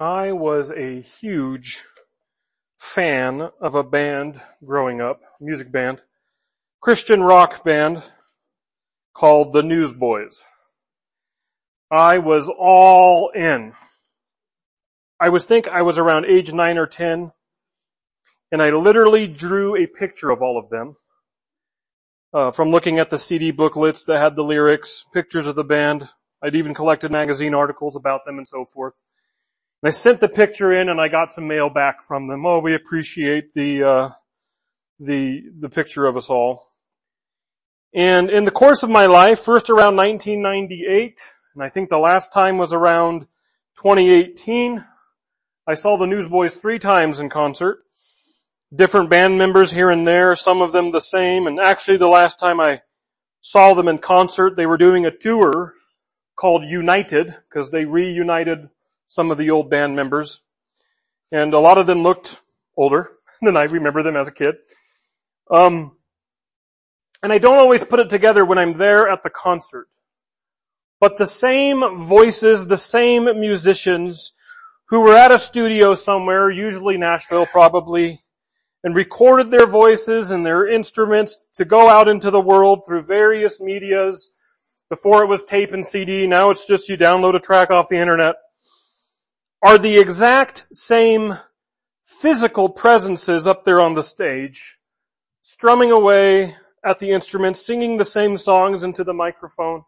I was a huge fan of a band growing up, music band, Christian rock band called the Newsboys. I was all in. I was think I was around age nine or ten, and I literally drew a picture of all of them. Uh, from looking at the CD booklets that had the lyrics, pictures of the band. I'd even collected magazine articles about them and so forth. I sent the picture in and I got some mail back from them. Oh, we appreciate the, uh, the, the picture of us all. And in the course of my life, first around 1998, and I think the last time was around 2018, I saw the Newsboys three times in concert. Different band members here and there, some of them the same, and actually the last time I saw them in concert, they were doing a tour called United, because they reunited some of the old band members. And a lot of them looked older than I remember them as a kid. Um, and I don't always put it together when I'm there at the concert. But the same voices, the same musicians who were at a studio somewhere, usually Nashville probably, and recorded their voices and their instruments to go out into the world through various medias. Before it was tape and CD, now it's just you download a track off the internet are the exact same physical presences up there on the stage, strumming away at the instruments, singing the same songs into the microphone.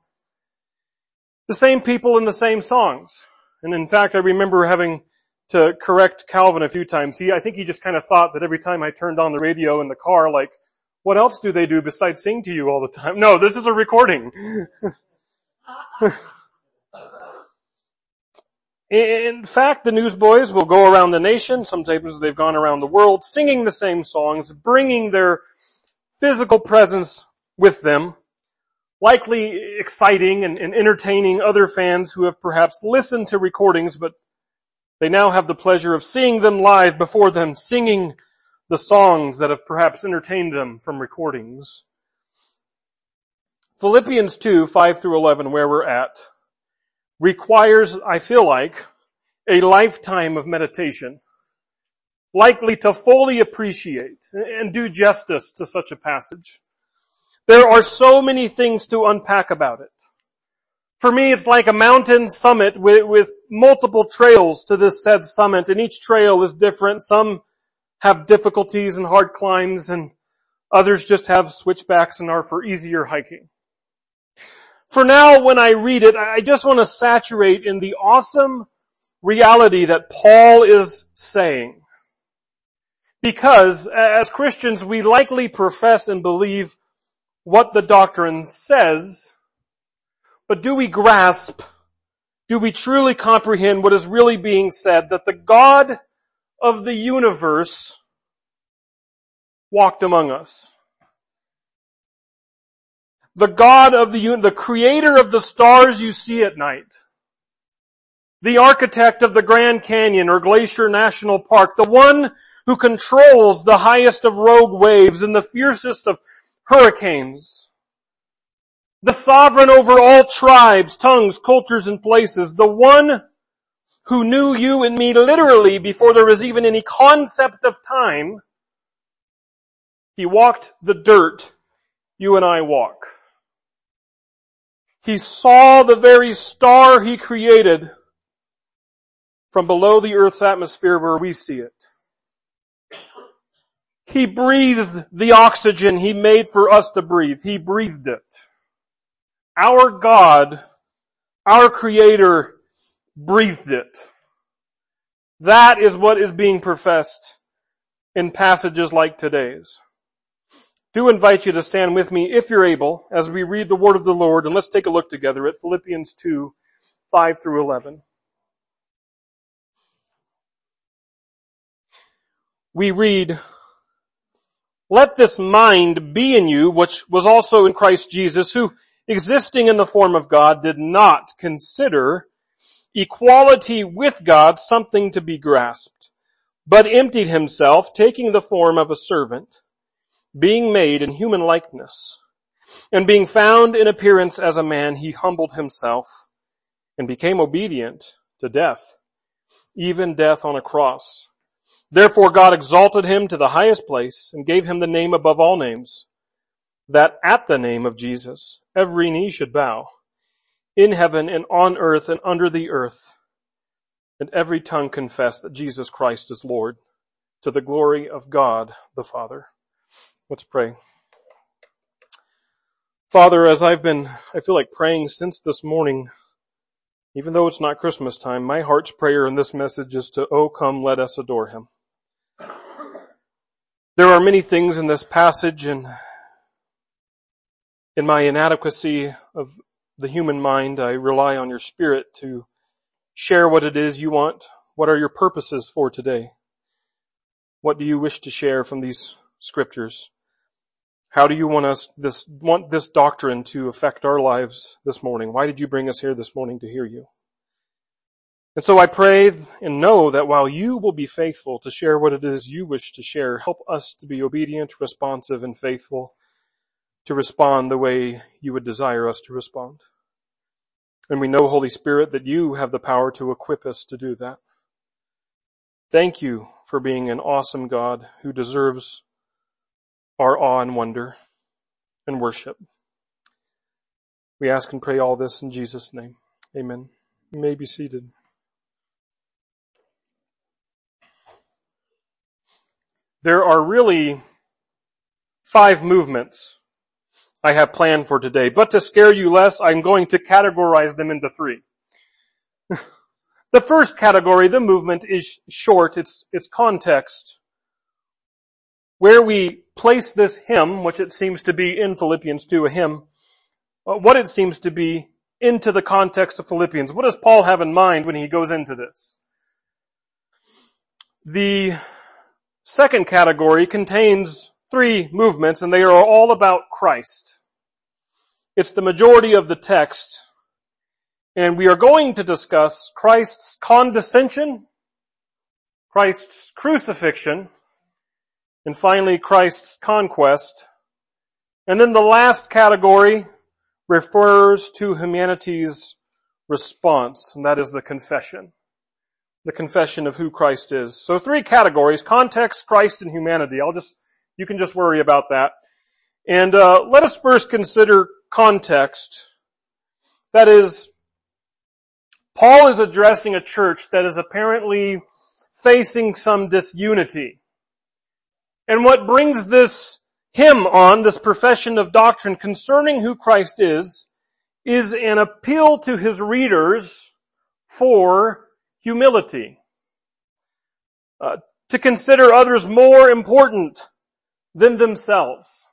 The same people in the same songs. And in fact, I remember having to correct Calvin a few times. He, I think he just kind of thought that every time I turned on the radio in the car, like, what else do they do besides sing to you all the time? No, this is a recording. Uh, uh, In fact, the newsboys will go around the nation, sometimes they've gone around the world, singing the same songs, bringing their physical presence with them, likely exciting and, and, entertaining other fans who have perhaps listened to recordings, but they now have the pleasure of seeing them live before them, singing the songs that have perhaps entertained them from recordings. Philippians 2, 5 through 11, where we're at, requires, I feel like, a lifetime of meditation, likely to fully appreciate and do justice to such a passage. There are so many things to unpack about it. For me, it's like a mountain summit with, with multiple trails to this said summit, and each trail is different. Some have difficulties and hard climbs, and others just have switchbacks and are for easier hiking. For now, when I read it, I just want to saturate in the awesome reality that Paul is saying. Because as Christians, we likely profess and believe what the doctrine says, but do we grasp, do we truly comprehend what is really being said, that the God of the universe walked among us? The God of the, the creator of the stars you see at night, the architect of the Grand Canyon or Glacier National Park, the one who controls the highest of rogue waves and the fiercest of hurricanes, the sovereign over all tribes, tongues, cultures, and places, the one who knew you and me literally before there was even any concept of time, he walked the dirt you and I walk. He saw the very star he created from below the earth's atmosphere where we see it. He breathed the oxygen he made for us to breathe. He breathed it. Our God, our creator breathed it. That is what is being professed in passages like today's do invite you to stand with me if you're able as we read the word of the Lord and let's take a look together at Philippians 2, 5 through 11. We read, let this mind be in you, which was also in Christ Jesus, who existing in the form of God did not consider equality with God something to be grasped, but emptied himself, taking the form of a servant being made in human likeness, and being found in appearance as a man, he humbled himself and became obedient to death, even death on a cross. Therefore God exalted him to the highest place and gave him the name above all names, that at the name of Jesus every knee should bow, in heaven and on earth and under the earth, and every tongue confess that Jesus Christ is Lord, to the glory of God the Father. Let's pray. Father, as I've been, I feel like praying since this morning, even though it's not Christmas time, my heart's prayer in this message is to, oh come, let us adore him. There are many things in this passage and in my inadequacy of the human mind, I rely on your spirit to share what it is you want. What are your purposes for today? What do you wish to share from these scriptures? How do you want us this, want this doctrine to affect our lives this morning? Why did you bring us here this morning to hear you? And so I pray and know that while you will be faithful to share what it is you wish to share, help us to be obedient, responsive, and faithful to respond the way you would desire us to respond. And we know, Holy Spirit, that you have the power to equip us to do that. Thank you for being an awesome God who deserves our awe and wonder and worship. We ask and pray all this in Jesus' name. Amen. You may be seated. There are really five movements I have planned for today, but to scare you less, I'm going to categorize them into three. the first category, the movement, is short. It's, it's context. Where we place this hymn, which it seems to be in Philippians 2, a hymn, uh, what it seems to be into the context of Philippians. What does Paul have in mind when he goes into this? The second category contains three movements and they are all about Christ. It's the majority of the text and we are going to discuss Christ's condescension, Christ's crucifixion, and finally Christ's conquest. And then the last category refers to humanity's response, and that is the confession. The confession of who Christ is. So three categories, context, Christ, and humanity. I'll just, you can just worry about that. And uh, let us first consider context. That is, Paul is addressing a church that is apparently facing some disunity. And what brings this hymn on, this profession of doctrine concerning who Christ is, is an appeal to his readers for humility. Uh, to consider others more important than themselves.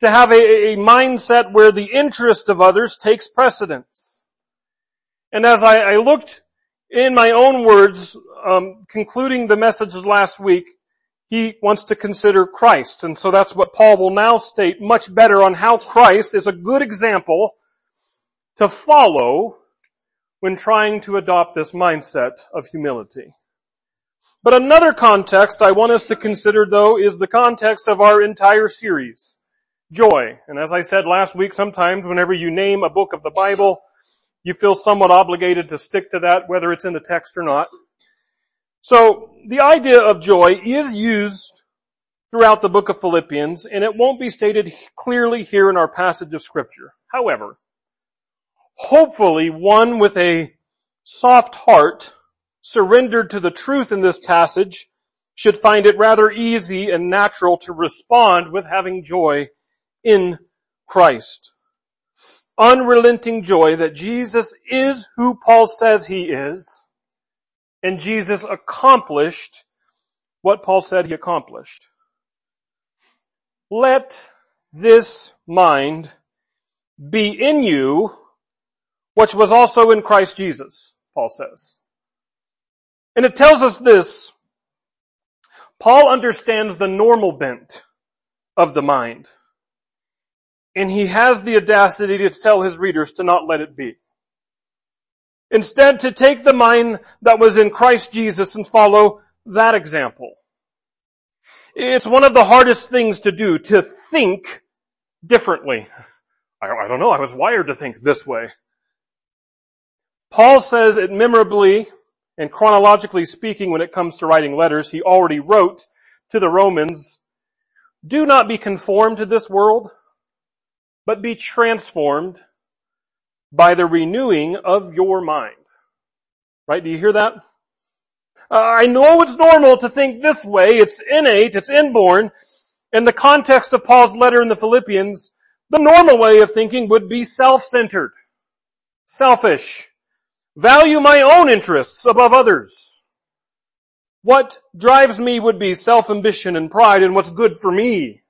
To have a, a, mindset where the interest of others takes precedence. And as I, I looked in my own words, um, concluding the message last week, he wants to consider Christ. And so that's what Paul will now state much better on how Christ is a good example to follow when trying to adopt this mindset of humility. But another context I want us to consider though is the context of our entire series. Joy. And as I said last week, sometimes whenever you name a book of the Bible, you feel somewhat obligated to stick to that, whether it's in the text or not. So the idea of joy is used throughout the book of Philippians and it won't be stated clearly here in our passage of scripture. However, hopefully one with a soft heart surrendered to the truth in this passage should find it rather easy and natural to respond with having joy in Christ. Unrelenting joy that Jesus is who Paul says he is and Jesus accomplished what Paul said he accomplished. Let this mind be in you, which was also in Christ Jesus, Paul says. And it tells us this. Paul understands the normal bent of the mind. And he has the audacity to tell his readers to not let it be. Instead, to take the mind that was in Christ Jesus and follow that example. It's one of the hardest things to do, to think differently. I, I don't know, I was wired to think this way. Paul says it memorably And chronologically speaking, when it comes to writing letters, he already wrote to the Romans, do not be conformed to this world, but be transformed by the renewing of your mind. Right? Do you hear that? Uh, I know it's normal to think this way. It's innate. It's inborn. In the context of Paul's letter in the Philippians, the normal way of thinking would be self-centered, selfish, value my own interests above others. What drives me would be self-ambition and pride in what's good for me.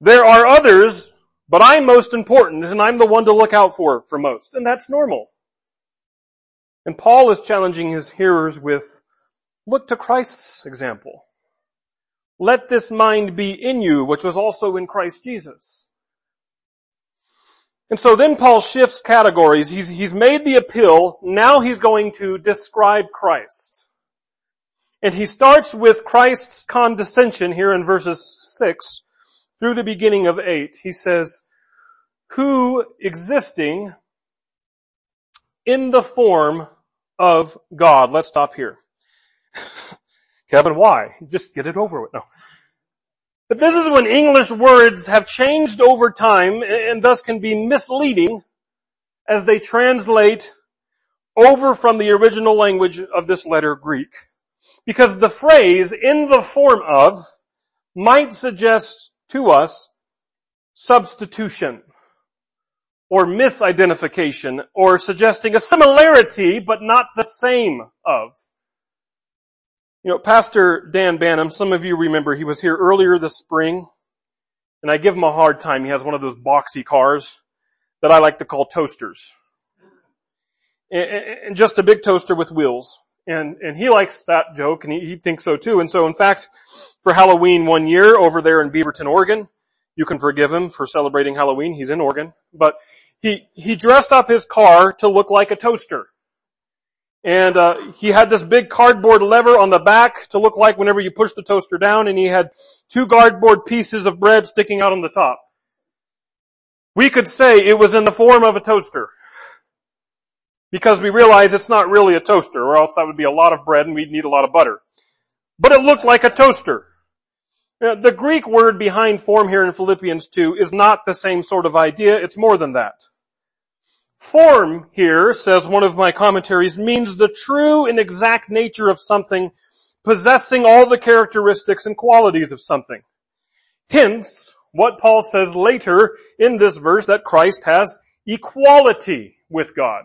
There are others, but I'm most important and I'm the one to look out for for most, and that's normal. And Paul is challenging his hearers with, look to Christ's example. Let this mind be in you, which was also in Christ Jesus. And so then Paul shifts categories. He's, he's made the appeal. Now he's going to describe Christ. And he starts with Christ's condescension here in verses 6 through the beginning of 8. He says, who existing in the form of God. Let's stop here. Kevin, why? Just get it over with. No. But this is when English words have changed over time and thus can be misleading as they translate over from the original language of this letter Greek. Because the phrase in the form of might suggest to us substitution or misidentification or suggesting a similarity but not the same of. You know, Pastor Dan Banham, some of you remember he was here earlier this spring and I give him a hard time. He has one of those boxy cars that I like to call toasters. And just a big toaster with wheels. And, and he likes that joke and he, he thinks so too. And so in fact, for Halloween one year over there in Beaverton, Oregon, you can forgive him for celebrating Halloween. He's in Oregon. But he, he dressed up his car to look like a toaster. And, uh, he had this big cardboard lever on the back to look like whenever you push the toaster down and he had two cardboard pieces of bread sticking out on the top. We could say it was in the form of a toaster. Because we realize it's not really a toaster or else that would be a lot of bread and we'd need a lot of butter. But it looked like a toaster. The Greek word behind form here in Philippians 2 is not the same sort of idea, it's more than that. Form here, says one of my commentaries, means the true and exact nature of something possessing all the characteristics and qualities of something. Hence, what Paul says later in this verse that Christ has equality with God.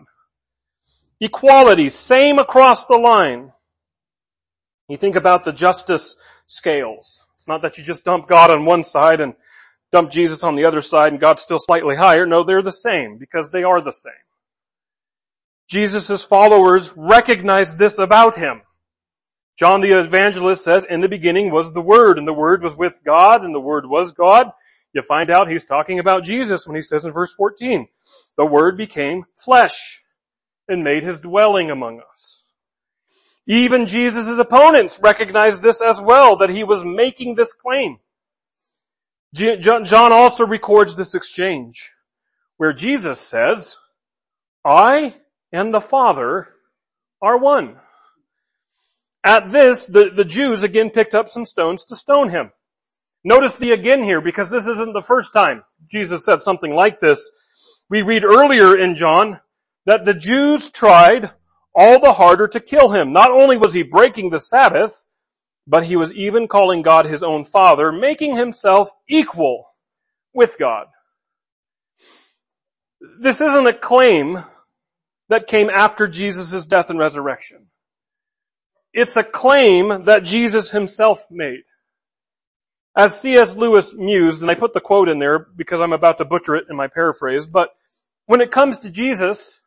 Equality, same across the line. You think about the justice scales. It's not that you just dump God on one side and dump Jesus on the other side and God's still slightly higher. No, they're the same because they are the same. Jesus' followers recognize this about him. John the evangelist says, in the beginning was the Word, and the Word was with God, and the Word was God. You find out he's talking about Jesus when he says in verse 14, the Word became flesh and made his dwelling among us. Even Jesus' opponents recognized this as well, that he was making this claim. John also records this exchange where Jesus says, I and the Father are one. At this, the, the Jews again picked up some stones to stone him. Notice the again here because this isn't the first time Jesus said something like this. We read earlier in John that the Jews tried all the harder to kill him. Not only was he breaking the Sabbath, but he was even calling God his own father, making himself equal with God. This isn't a claim that came after Jesus' death and resurrection. It's a claim that Jesus himself made. As C.S. Lewis mused, and I put the quote in there because I'm about to butcher it in my paraphrase, but when it comes to Jesus,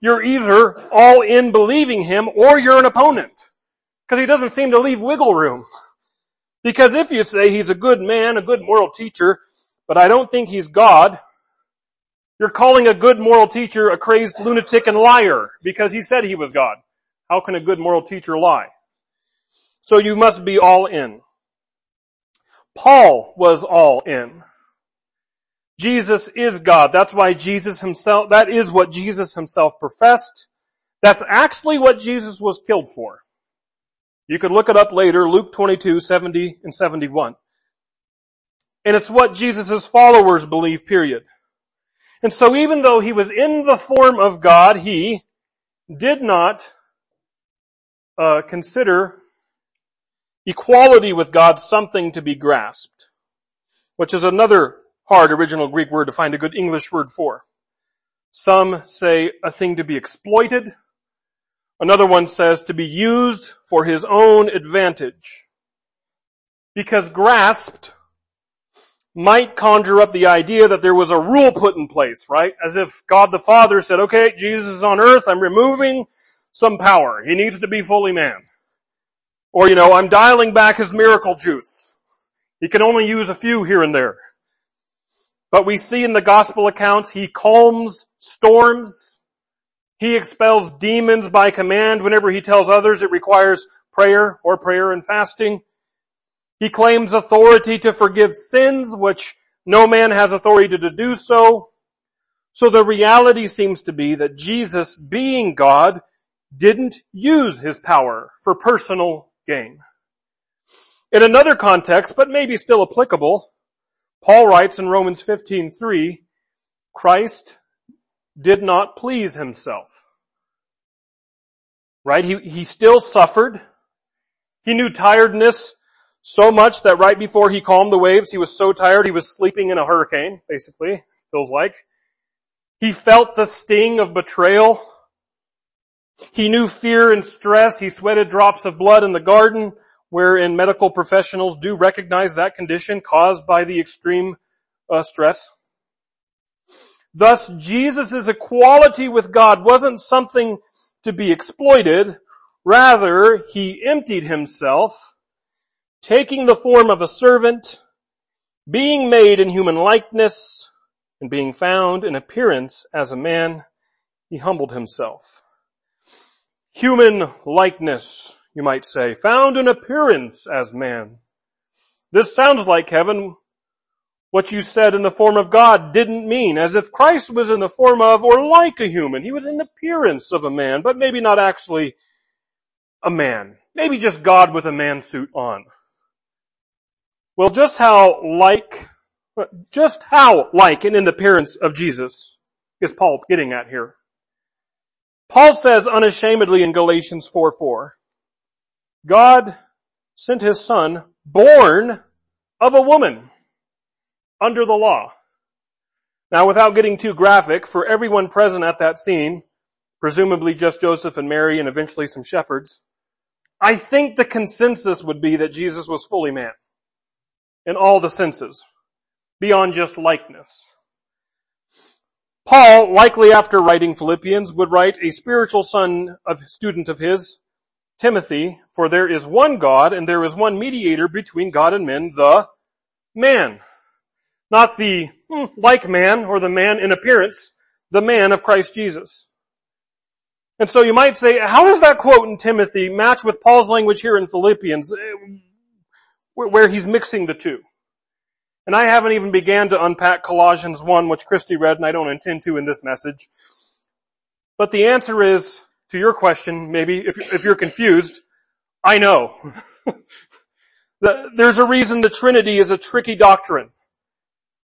you're either all in believing him or you're an opponent. Because he doesn't seem to leave wiggle room. Because if you say he's a good man, a good moral teacher, but I don't think he's God, you're calling a good moral teacher a crazed lunatic and liar because he said he was God. How can a good moral teacher lie? So you must be all in. Paul was all in. Jesus is God. That's why Jesus himself, that is what Jesus himself professed. That's actually what Jesus was killed for. You could look it up later, Luke 22, 70 and 71. And it's what Jesus' followers believe, period. And so even though he was in the form of God, he did not uh, consider equality with God something to be grasped, which is another hard original Greek word to find a good English word for. Some say a thing to be exploited. Another one says to be used for his own advantage. Because grasped might conjure up the idea that there was a rule put in place, right? As if God the Father said, okay, Jesus is on earth, I'm removing some power. He needs to be fully man. Or, you know, I'm dialing back his miracle juice. He can only use a few here and there. But we see in the gospel accounts, he calms storms. He expels demons by command whenever he tells others it requires prayer or prayer and fasting. He claims authority to forgive sins, which no man has authority to do so. So the reality seems to be that Jesus, being God, didn't use his power for personal gain. In another context, but maybe still applicable, Paul writes in Romans 15:3, Christ did not please himself. Right? He, he still suffered. He knew tiredness so much that right before he calmed the waves, he was so tired he was sleeping in a hurricane, basically, feels like. He felt the sting of betrayal. He knew fear and stress. He sweated drops of blood in the garden, wherein medical professionals do recognize that condition caused by the extreme uh, stress. Thus, Jesus' equality with God wasn't something to be exploited. Rather, he emptied himself taking the form of a servant, being made in human likeness, and being found in appearance as a man, he humbled himself. Human likeness, you might say, found an appearance as man. This sounds like, Kevin, what you said in the form of God didn't mean, as if Christ was in the form of or like a human. He was in appearance of a man, but maybe not actually a man. Maybe just God with a man suit on. Well, just how like, just how like and in the appearance of Jesus is Paul getting at here. Paul says unashamedly in Galatians 4 4, God sent his son born of a woman under the law. Now without getting too graphic, for everyone present at that scene, presumably just Joseph and Mary and eventually some shepherds, I think the consensus would be that Jesus was fully man in all the senses, beyond just likeness. Paul, likely after writing Philippians, would write a spiritual son of student of his, Timothy, for there is one God and there is one mediator between God and men, the man. Not the hmm, like man or the man in appearance, the man of Christ Jesus. And so you might say, how does that quote in Timothy match with Paul's language here in Philippians? where he's mixing the two. And I haven't even began to unpack Colossians 1, which Christy read, and I don't intend to in this message. But the answer is, to your question, maybe, if, if you're confused, I know. There's a reason the Trinity is a tricky doctrine.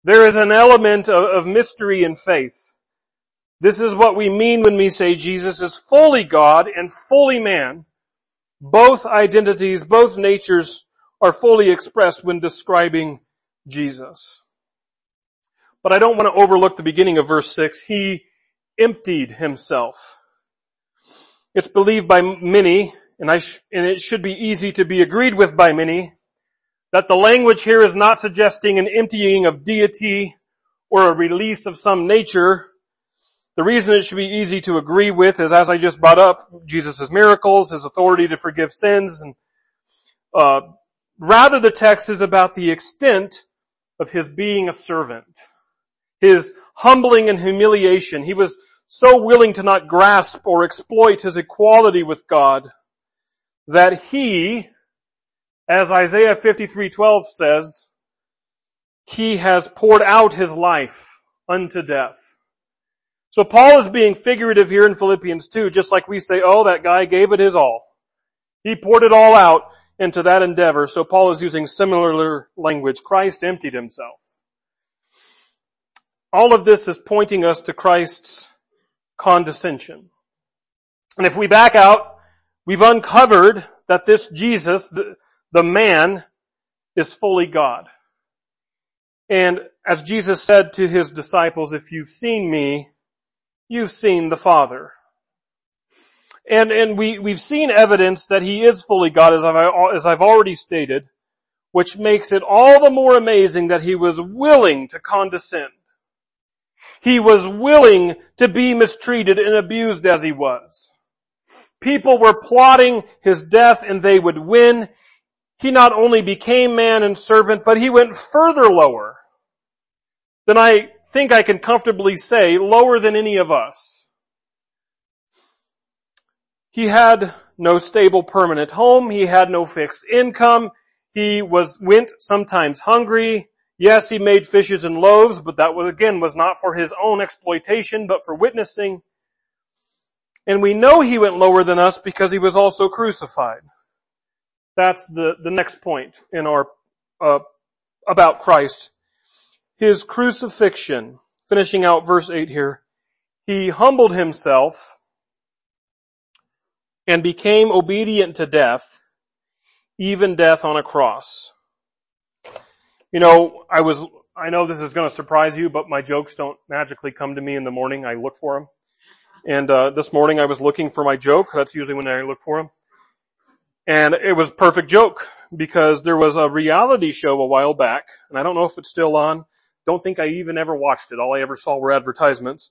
There is an element of, of mystery in faith. This is what we mean when we say Jesus is fully God and fully man. Both identities, both natures are fully expressed when describing Jesus. But I don't want to overlook the beginning of verse 6. He emptied himself. It's believed by many, and, sh- and it should be easy to be agreed with by many, that the language here is not suggesting an emptying of deity or a release of some nature. The reason it should be easy to agree with is, as I just brought up, Jesus' miracles, His authority to forgive sins, and uh, Rather, the text is about the extent of his being a servant. His humbling and humiliation. He was so willing to not grasp or exploit his equality with God that he, as Isaiah 53:12 says, he has poured out his life unto death. So Paul is being figurative here in Philippians 2, just like we say, oh, that guy gave it his all. He poured it all out into that endeavor. So Paul is using similar language. Christ emptied himself. All of this is pointing us to Christ's condescension. And if we back out, we've uncovered that this Jesus, the, the man, is fully God. And as Jesus said to his disciples, if you've seen me, you've seen the Father. And, and we, we've seen evidence that he is fully God as I've, as I've already stated, which makes it all the more amazing that he was willing to condescend. He was willing to be mistreated and abused as he was. People were plotting his death and they would win. He not only became man and servant, but he went further lower than I think I can comfortably say, lower than any of us. He had no stable permanent home. He had no fixed income. He was, went sometimes hungry. Yes, he made fishes and loaves, but that was again was not for his own exploitation, but for witnessing. And we know he went lower than us because he was also crucified. That's the, the next point in our, uh, about Christ. His crucifixion, finishing out verse 8 here, he humbled himself and became obedient to death, even death on a cross. You know, I was, I know this is going to surprise you, but my jokes don't magically come to me in the morning. I look for them. And uh, this morning I was looking for my joke. That's usually when I look for them. And it was a perfect joke because there was a reality show a while back, and I don't know if it's still on. Don't think I even ever watched it. All I ever saw were advertisements.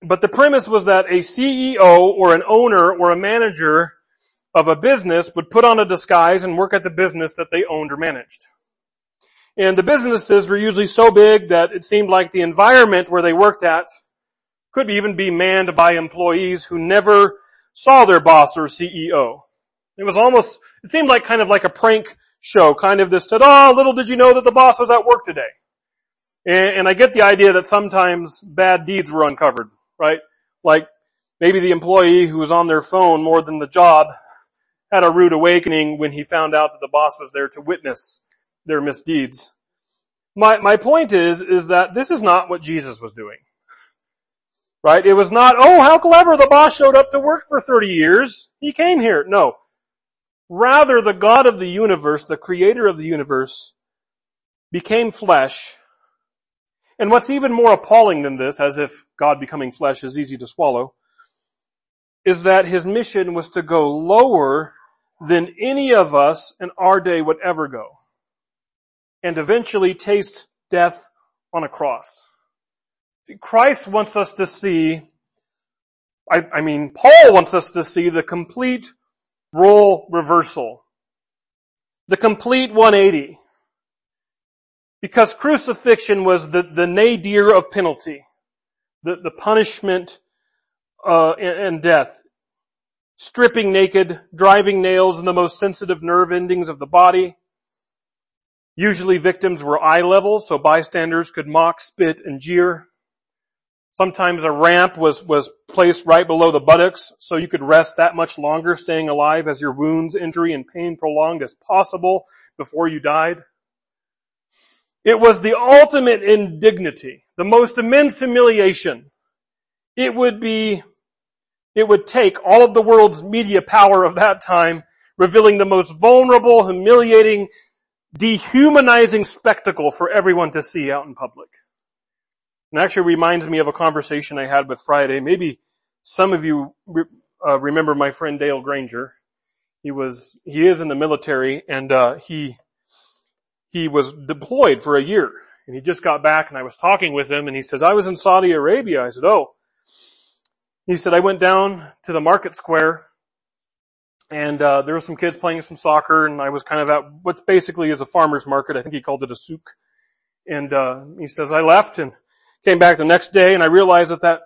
But the premise was that a CEO or an owner or a manager of a business would put on a disguise and work at the business that they owned or managed. And the businesses were usually so big that it seemed like the environment where they worked at could even be manned by employees who never saw their boss or CEO. It was almost, it seemed like kind of like a prank show, kind of this, ta-da, little did you know that the boss was at work today. And, and I get the idea that sometimes bad deeds were uncovered right? Like maybe the employee who was on their phone more than the job had a rude awakening when he found out that the boss was there to witness their misdeeds. My, my point is, is that this is not what Jesus was doing. Right? It was not, oh, how clever the boss showed up to work for 30 years. He came here. No. Rather, the God of the universe, the creator of the universe, became flesh and what's even more appalling than this, as if God becoming flesh is easy to swallow, is that his mission was to go lower than any of us in our day would ever go. And eventually taste death on a cross. See, Christ wants us to see, I, I mean, Paul wants us to see the complete role reversal. The complete 180. Because crucifixion was the, the nadir of penalty, the, the punishment uh, and, and death. Stripping naked, driving nails in the most sensitive nerve endings of the body. Usually victims were eye level, so bystanders could mock, spit, and jeer. Sometimes a ramp was, was placed right below the buttocks, so you could rest that much longer staying alive as your wounds, injury, and pain prolonged as possible before you died. It was the ultimate indignity, the most immense humiliation. It would be, it would take all of the world's media power of that time, revealing the most vulnerable, humiliating, dehumanizing spectacle for everyone to see out in public. And actually reminds me of a conversation I had with Friday. Maybe some of you uh, remember my friend Dale Granger. He was, he is in the military and, uh, he, he was deployed for a year and he just got back and I was talking with him and he says, I was in Saudi Arabia. I said, oh. He said, I went down to the market square and uh, there were some kids playing some soccer and I was kind of at what basically is a farmer's market. I think he called it a souk. And uh, he says, I left and came back the next day and I realized that that,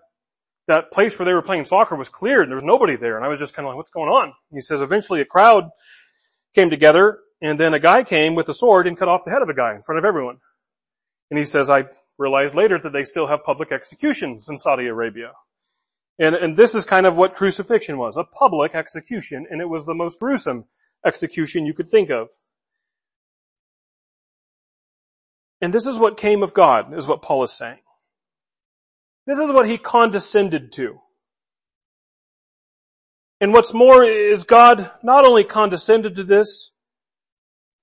that place where they were playing soccer was cleared and there was nobody there. And I was just kind of like, what's going on? He says, eventually a crowd came together and then a guy came with a sword and cut off the head of a guy in front of everyone. And he says, I realized later that they still have public executions in Saudi Arabia. And, and this is kind of what crucifixion was, a public execution, and it was the most gruesome execution you could think of. And this is what came of God, is what Paul is saying. This is what he condescended to. And what's more is God not only condescended to this,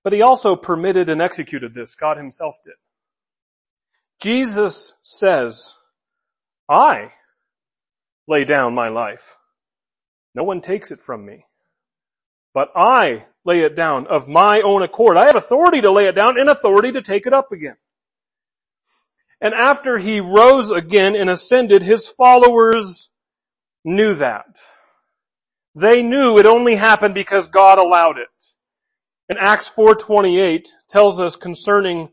but he also permitted and executed this. God himself did. Jesus says, I lay down my life. No one takes it from me. But I lay it down of my own accord. I have authority to lay it down and authority to take it up again. And after he rose again and ascended, his followers knew that. They knew it only happened because God allowed it. And Acts 4.28 tells us concerning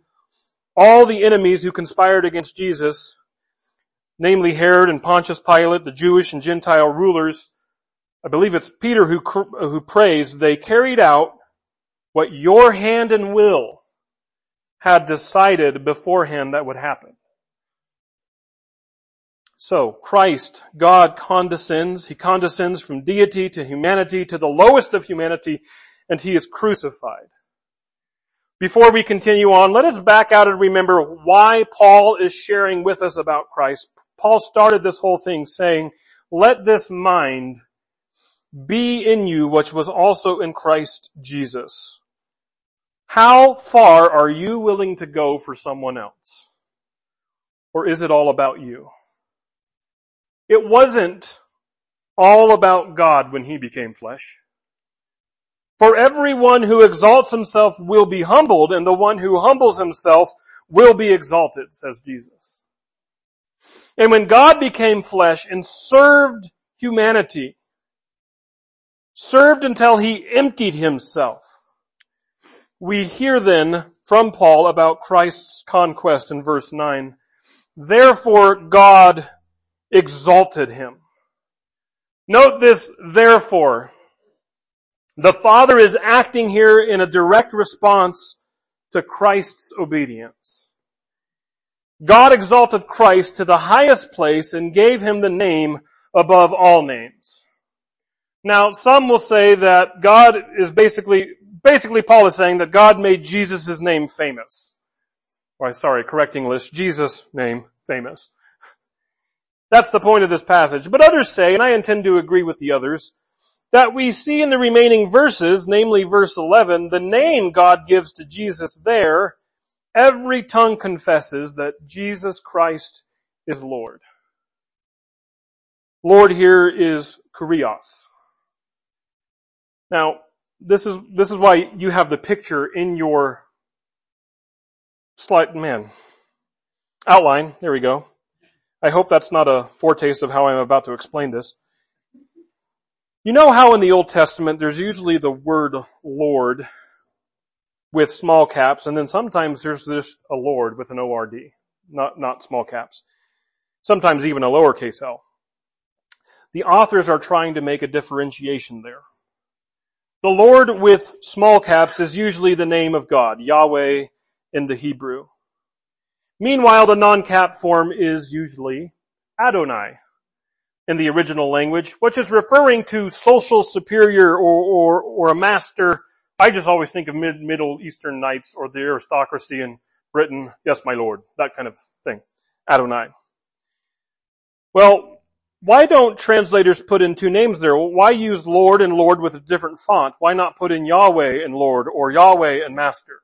all the enemies who conspired against Jesus, namely Herod and Pontius Pilate, the Jewish and Gentile rulers, I believe it's Peter who, who prays, they carried out what your hand and will had decided beforehand that would happen. So, Christ, God condescends. He condescends from deity to humanity to the lowest of humanity and He is crucified. Before we continue on, let us back out and remember why Paul is sharing with us about Christ. Paul started this whole thing saying, let this mind be in you which was also in Christ Jesus. How far are you willing to go for someone else? Or is it all about you? It wasn't all about God when He became flesh. For everyone who exalts himself will be humbled, and the one who humbles himself will be exalted, says Jesus. And when God became flesh and served humanity, served until he emptied himself, we hear then from Paul about Christ's conquest in verse 9. Therefore God exalted him. Note this therefore. The Father is acting here in a direct response to Christ's obedience. God exalted Christ to the highest place and gave him the name above all names. Now, some will say that God is basically, basically Paul is saying that God made Jesus' name famous. Or sorry, correcting list, Jesus' name famous. That's the point of this passage. But others say, and I intend to agree with the others, that we see in the remaining verses, namely verse 11, the name God gives to Jesus there, every tongue confesses that Jesus Christ is Lord. Lord here is Kurios. Now, this is, this is why you have the picture in your slide, man, outline. There we go. I hope that's not a foretaste of how I'm about to explain this. You know how in the Old Testament there's usually the word Lord with small caps, and then sometimes there's this a Lord with an O-R-D, not, not small caps. Sometimes even a lowercase l. The authors are trying to make a differentiation there. The Lord with small caps is usually the name of God, Yahweh in the Hebrew. Meanwhile, the non-cap form is usually Adonai, in the original language, which is referring to social superior or, or, or a master. I just always think of mid, Middle Eastern knights or the aristocracy in Britain. Yes, my lord. That kind of thing. Adonai. Well, why don't translators put in two names there? Why use Lord and Lord with a different font? Why not put in Yahweh and Lord or Yahweh and Master?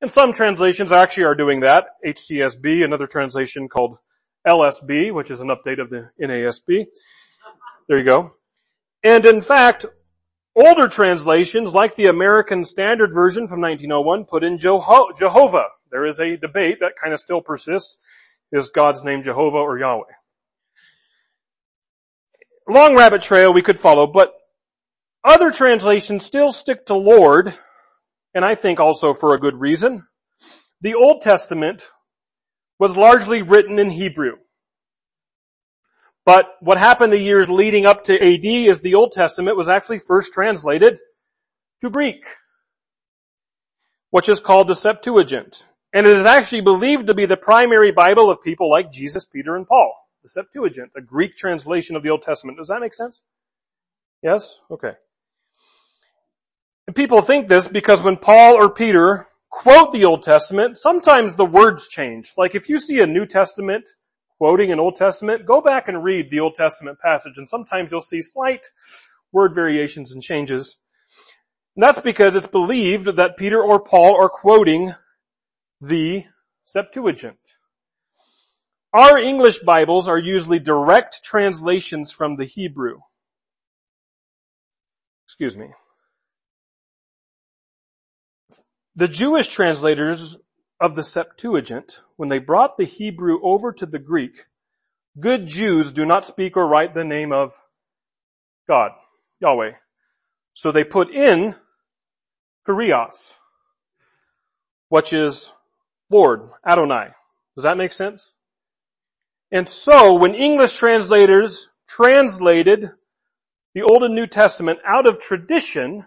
And some translations actually are doing that. HCSB, another translation called LSB, which is an update of the NASB. There you go. And in fact, older translations, like the American Standard Version from 1901, put in Jehovah. There is a debate that kind of still persists. Is God's name Jehovah or Yahweh? Long rabbit trail we could follow, but other translations still stick to Lord, and I think also for a good reason. The Old Testament was largely written in Hebrew. But what happened the years leading up to AD is the Old Testament was actually first translated to Greek, which is called the Septuagint. And it is actually believed to be the primary Bible of people like Jesus, Peter, and Paul. The Septuagint, a Greek translation of the Old Testament. Does that make sense? Yes? Okay. And people think this because when Paul or Peter quote the Old Testament, sometimes the words change. Like if you see a New Testament quoting an Old Testament, go back and read the Old Testament passage and sometimes you'll see slight word variations and changes. And that's because it's believed that Peter or Paul are quoting the Septuagint. Our English Bibles are usually direct translations from the Hebrew. Excuse me. The Jewish translators of the Septuagint, when they brought the Hebrew over to the Greek, good Jews do not speak or write the name of God, Yahweh. So they put in Kurios, which is Lord, Adonai. Does that make sense? And so when English translators translated the Old and New Testament out of tradition,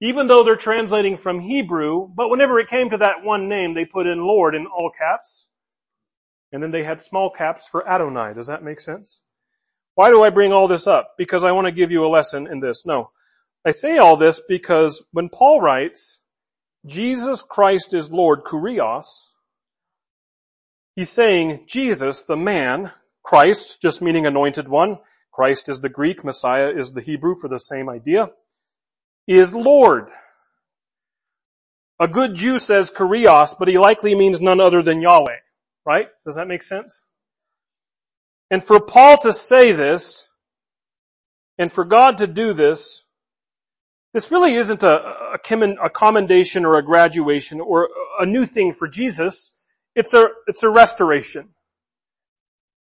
even though they're translating from Hebrew, but whenever it came to that one name, they put in Lord in all caps. And then they had small caps for Adonai. Does that make sense? Why do I bring all this up? Because I want to give you a lesson in this. No. I say all this because when Paul writes, Jesus Christ is Lord, kurios, he's saying Jesus, the man, Christ, just meaning anointed one, Christ is the Greek, Messiah is the Hebrew for the same idea is Lord. A good Jew says kurios, but he likely means none other than Yahweh. Right? Does that make sense? And for Paul to say this, and for God to do this, this really isn't a, a, commendation or a graduation or a new thing for Jesus. It's a, it's a restoration.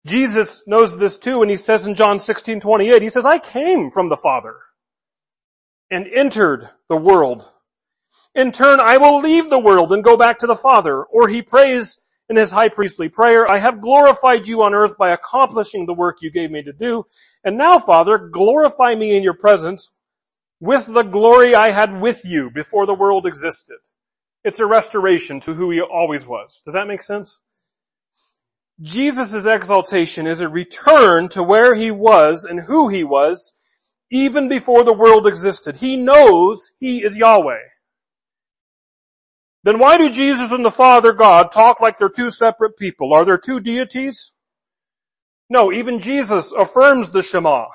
Jesus knows this too and he says in John 16, 28, he says, I came from the Father and entered the world. In turn, I will leave the world and go back to the Father. Or he prays in his high priestly prayer, I have glorified you on earth by accomplishing the work you gave me to do. And now, Father, glorify me in your presence with the glory I had with you before the world existed. It's a restoration to who he always was. Does that make sense? Jesus' exaltation is a return to where he was and who he was even before the world existed. He knows He is Yahweh. Then why do Jesus and the Father God talk like they're two separate people? Are there two deities? No, even Jesus affirms the Shema.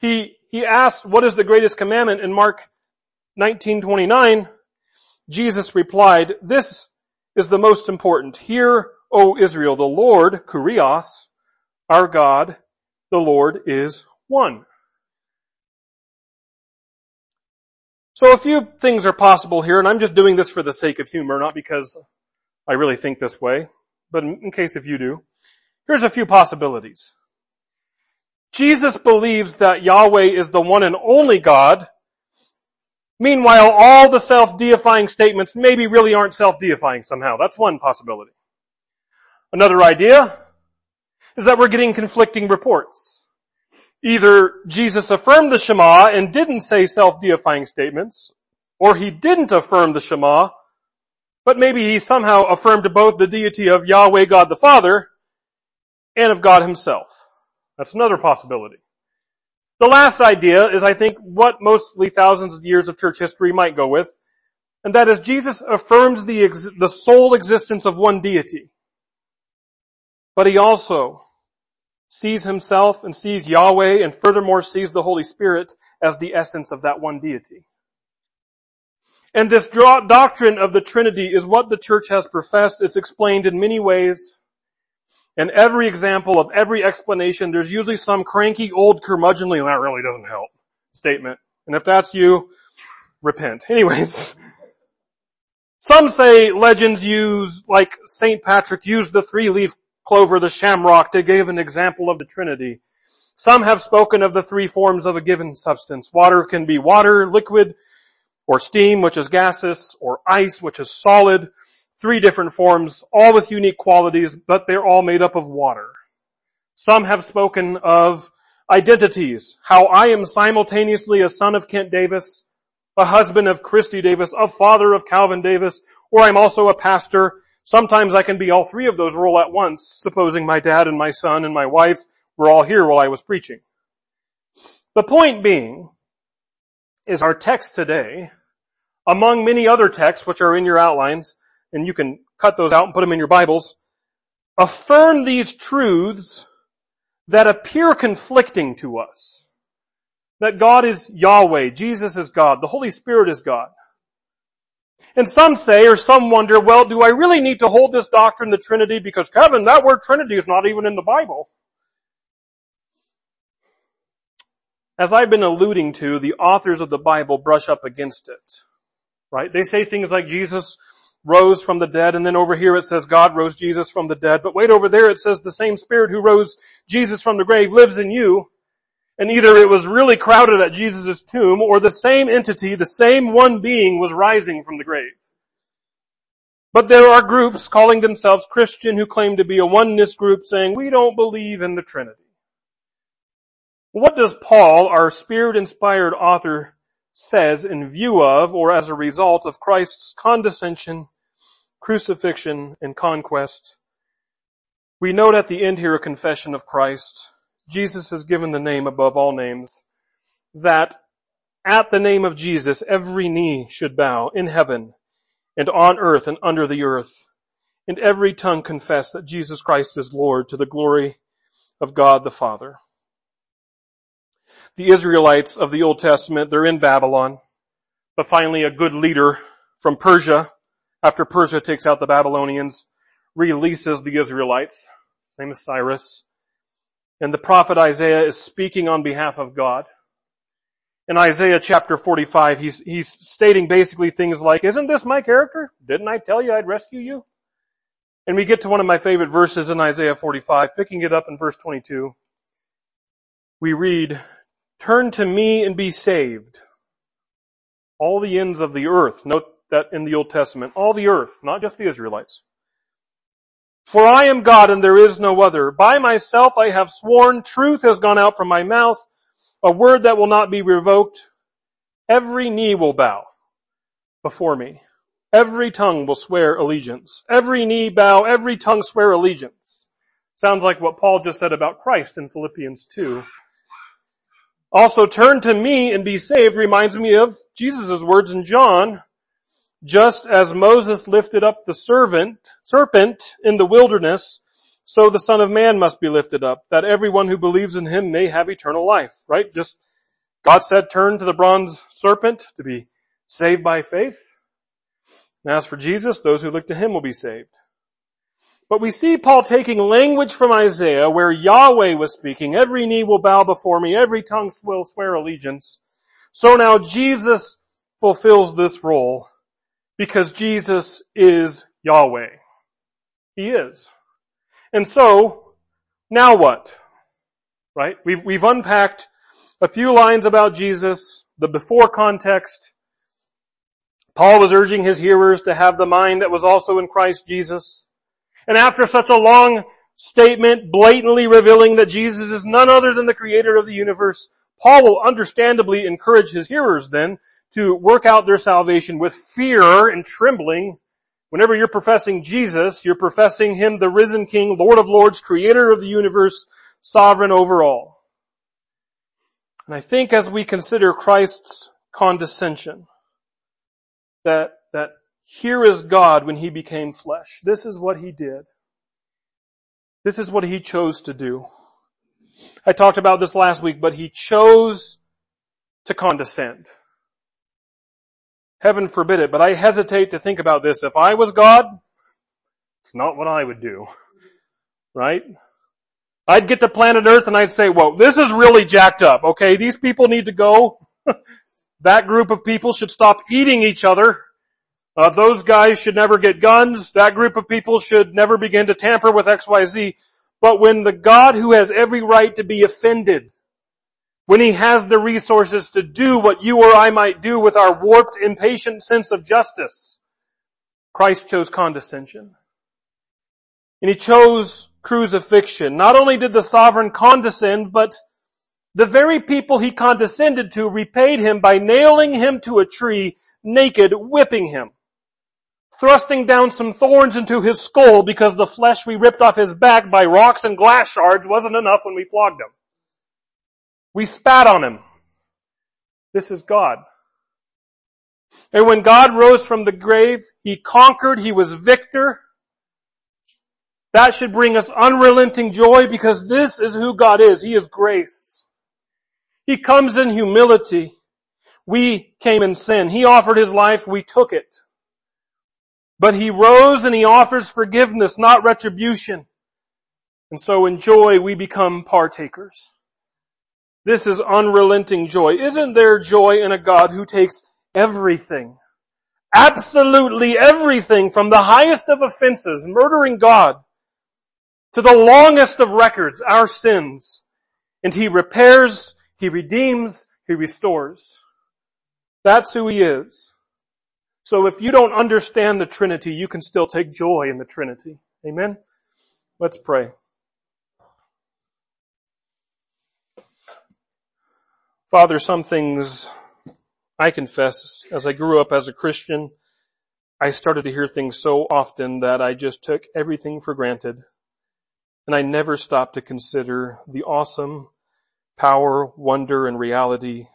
He, he asked, what is the greatest commandment in Mark 1929? Jesus replied, this is the most important. Hear, O Israel, the Lord, Kurios, our God, the Lord is one. So a few things are possible here, and I'm just doing this for the sake of humor, not because I really think this way, but in case if you do. Here's a few possibilities. Jesus believes that Yahweh is the one and only God. Meanwhile, all the self-deifying statements maybe really aren't self-deifying somehow. That's one possibility. Another idea is that we're getting conflicting reports. Either Jesus affirmed the Shema and didn't say self-deifying statements, or he didn't affirm the Shema, but maybe he somehow affirmed both the deity of Yahweh God the Father and of God himself. That's another possibility. The last idea is I think what mostly thousands of years of church history might go with, and that is Jesus affirms the, ex- the sole existence of one deity. But he also sees himself and sees Yahweh and furthermore sees the Holy Spirit as the essence of that one deity. And this doctrine of the Trinity is what the church has professed. It's explained in many ways. And every example of every explanation, there's usually some cranky old curmudgeonly, and that really doesn't help statement. And if that's you, repent. Anyways, some say legends use, like St. Patrick used the three-leaf clover, the shamrock, to give an example of the Trinity. Some have spoken of the three forms of a given substance. Water can be water, liquid, or steam, which is gaseous, or ice, which is solid. Three different forms, all with unique qualities, but they're all made up of water. Some have spoken of identities, how I am simultaneously a son of Kent Davis a husband of Christy Davis, a father of Calvin Davis, or I'm also a pastor. Sometimes I can be all three of those role at once, supposing my dad and my son and my wife were all here while I was preaching. The point being is our text today, among many other texts which are in your outlines, and you can cut those out and put them in your Bibles, affirm these truths that appear conflicting to us. That God is Yahweh, Jesus is God, the Holy Spirit is God. And some say, or some wonder, well, do I really need to hold this doctrine, the Trinity? Because Kevin, that word Trinity is not even in the Bible. As I've been alluding to, the authors of the Bible brush up against it. Right? They say things like Jesus rose from the dead, and then over here it says God rose Jesus from the dead. But wait over there it says the same Spirit who rose Jesus from the grave lives in you. And either it was really crowded at Jesus' tomb, or the same entity, the same one being was rising from the grave. But there are groups calling themselves Christian who claim to be a oneness group saying, we don't believe in the Trinity. What does Paul, our spirit-inspired author, says in view of or as a result of Christ's condescension, crucifixion, and conquest? We note at the end here a confession of Christ. Jesus has given the name above all names that at the name of Jesus every knee should bow in heaven and on earth and under the earth and every tongue confess that Jesus Christ is Lord to the glory of God the Father the Israelites of the Old Testament, they're in Babylon, but finally a good leader from Persia, after Persia takes out the Babylonians, releases the Israelites. His name is Cyrus. And the prophet Isaiah is speaking on behalf of God. In Isaiah chapter 45, he's, he's stating basically things like, isn't this my character? Didn't I tell you I'd rescue you? And we get to one of my favorite verses in Isaiah 45, picking it up in verse 22. We read, Turn to me and be saved. All the ends of the earth. Note that in the Old Testament. All the earth, not just the Israelites. For I am God and there is no other. By myself I have sworn, truth has gone out from my mouth, a word that will not be revoked. Every knee will bow before me. Every tongue will swear allegiance. Every knee bow, every tongue swear allegiance. Sounds like what Paul just said about Christ in Philippians 2. Also, turn to me and be saved reminds me of Jesus' words in John. Just as Moses lifted up the servant, serpent in the wilderness, so the son of man must be lifted up, that everyone who believes in him may have eternal life, right? Just, God said turn to the bronze serpent to be saved by faith. And as for Jesus, those who look to him will be saved. But we see Paul taking language from Isaiah where Yahweh was speaking, every knee will bow before me, every tongue will swear allegiance. So now Jesus fulfills this role because Jesus is Yahweh. He is. And so, now what? Right? We've, we've unpacked a few lines about Jesus, the before context. Paul was urging his hearers to have the mind that was also in Christ Jesus. And after such a long statement blatantly revealing that Jesus is none other than the creator of the universe, Paul will understandably encourage his hearers then to work out their salvation with fear and trembling. Whenever you're professing Jesus, you're professing Him the risen King, Lord of Lords, creator of the universe, sovereign over all. And I think as we consider Christ's condescension, that, that here is God when he became flesh. This is what he did. This is what he chose to do. I talked about this last week, but he chose to condescend. Heaven forbid it, but I hesitate to think about this. If I was God, it's not what I would do. Right? I'd get to planet Earth and I'd say, whoa, this is really jacked up. Okay, these people need to go. that group of people should stop eating each other. Uh, those guys should never get guns. That group of people should never begin to tamper with XYZ. But when the God who has every right to be offended, when he has the resources to do what you or I might do with our warped, impatient sense of justice, Christ chose condescension. And he chose crucifixion. Not only did the sovereign condescend, but The very people he condescended to repaid him by nailing him to a tree, naked, whipping him. Thrusting down some thorns into his skull because the flesh we ripped off his back by rocks and glass shards wasn't enough when we flogged him. We spat on him. This is God. And when God rose from the grave, He conquered, He was victor. That should bring us unrelenting joy because this is who God is. He is grace. He comes in humility. We came in sin. He offered His life, we took it. But He rose and He offers forgiveness, not retribution. And so in joy we become partakers. This is unrelenting joy. Isn't there joy in a God who takes everything, absolutely everything from the highest of offenses, murdering God, to the longest of records, our sins, and He repairs, He redeems, He restores. That's who He is. So if you don't understand the Trinity, you can still take joy in the Trinity. Amen? Let's pray. Father, some things I confess, as I grew up as a Christian, I started to hear things so often that I just took everything for granted. And I never stopped to consider the awesome power, wonder, and reality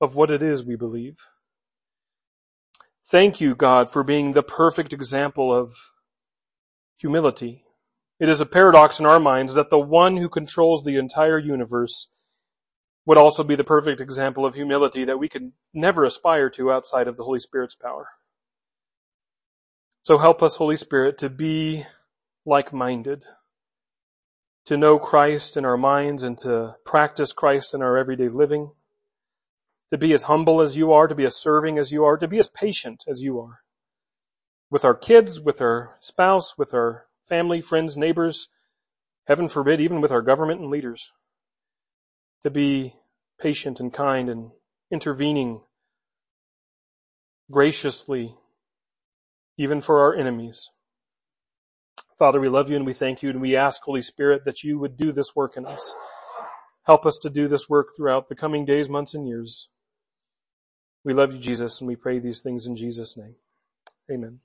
of what it is we believe. Thank you, God, for being the perfect example of humility. It is a paradox in our minds that the one who controls the entire universe would also be the perfect example of humility that we can never aspire to outside of the Holy Spirit's power. So help us, Holy Spirit, to be like-minded, to know Christ in our minds and to practice Christ in our everyday living, to be as humble as you are, to be as serving as you are, to be as patient as you are. With our kids, with our spouse, with our family, friends, neighbors, heaven forbid, even with our government and leaders to be patient and kind and intervening graciously, even for our enemies. Father, we love you and we thank you and we ask, Holy Spirit, that you would do this work in us. Help us to do this work throughout the coming days, months, and years. We love you, Jesus, and we pray these things in Jesus' name. Amen.